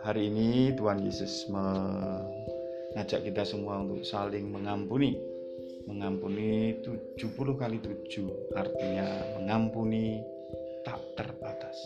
hari ini Tuhan Yesus mengajak kita semua untuk saling mengampuni. Mengampuni 70 kali 7 artinya mengampuni tak terbatas.